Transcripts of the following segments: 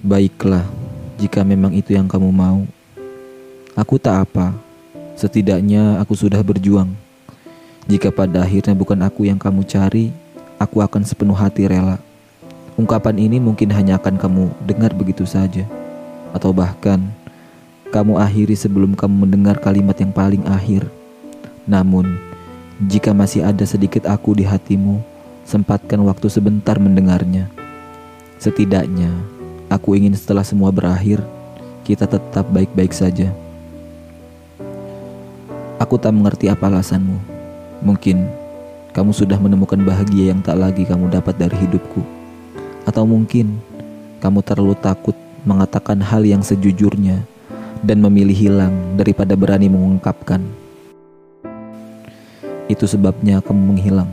Baiklah, jika memang itu yang kamu mau. Aku tak apa, setidaknya aku sudah berjuang. Jika pada akhirnya bukan aku yang kamu cari, aku akan sepenuh hati rela. Ungkapan ini mungkin hanya akan kamu dengar begitu saja, atau bahkan kamu akhiri sebelum kamu mendengar kalimat yang paling akhir. Namun, jika masih ada sedikit aku di hatimu, sempatkan waktu sebentar mendengarnya. Setidaknya, aku ingin setelah semua berakhir, kita tetap baik-baik saja. Aku tak mengerti apa alasanmu. Mungkin kamu sudah menemukan bahagia yang tak lagi kamu dapat dari hidupku. Atau mungkin kamu terlalu takut mengatakan hal yang sejujurnya dan memilih hilang daripada berani mengungkapkan. Itu sebabnya kamu menghilang.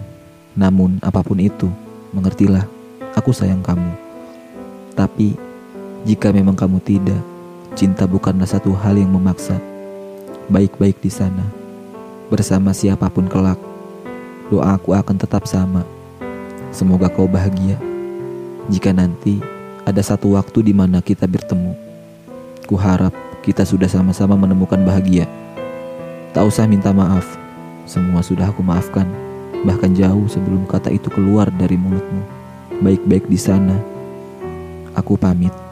Namun apa pun itu, mengertilah, aku sayang kamu. Tapi jika memang kamu tidak, cinta bukanlah satu hal yang memaksa baik-baik di sana. Bersama siapa pun kelak, doaku akan tetap sama. Semoga kau bahagia. Jika nanti ada satu waktu di mana kita bertemu, ku harap kita sudah sama-sama menemukan bahagia. Tak usah minta maaf, semua sudah aku maafkan. Bahkan jauh sebelum kata itu keluar dari mulutmu. Baik-baik di sana. Aku pamit.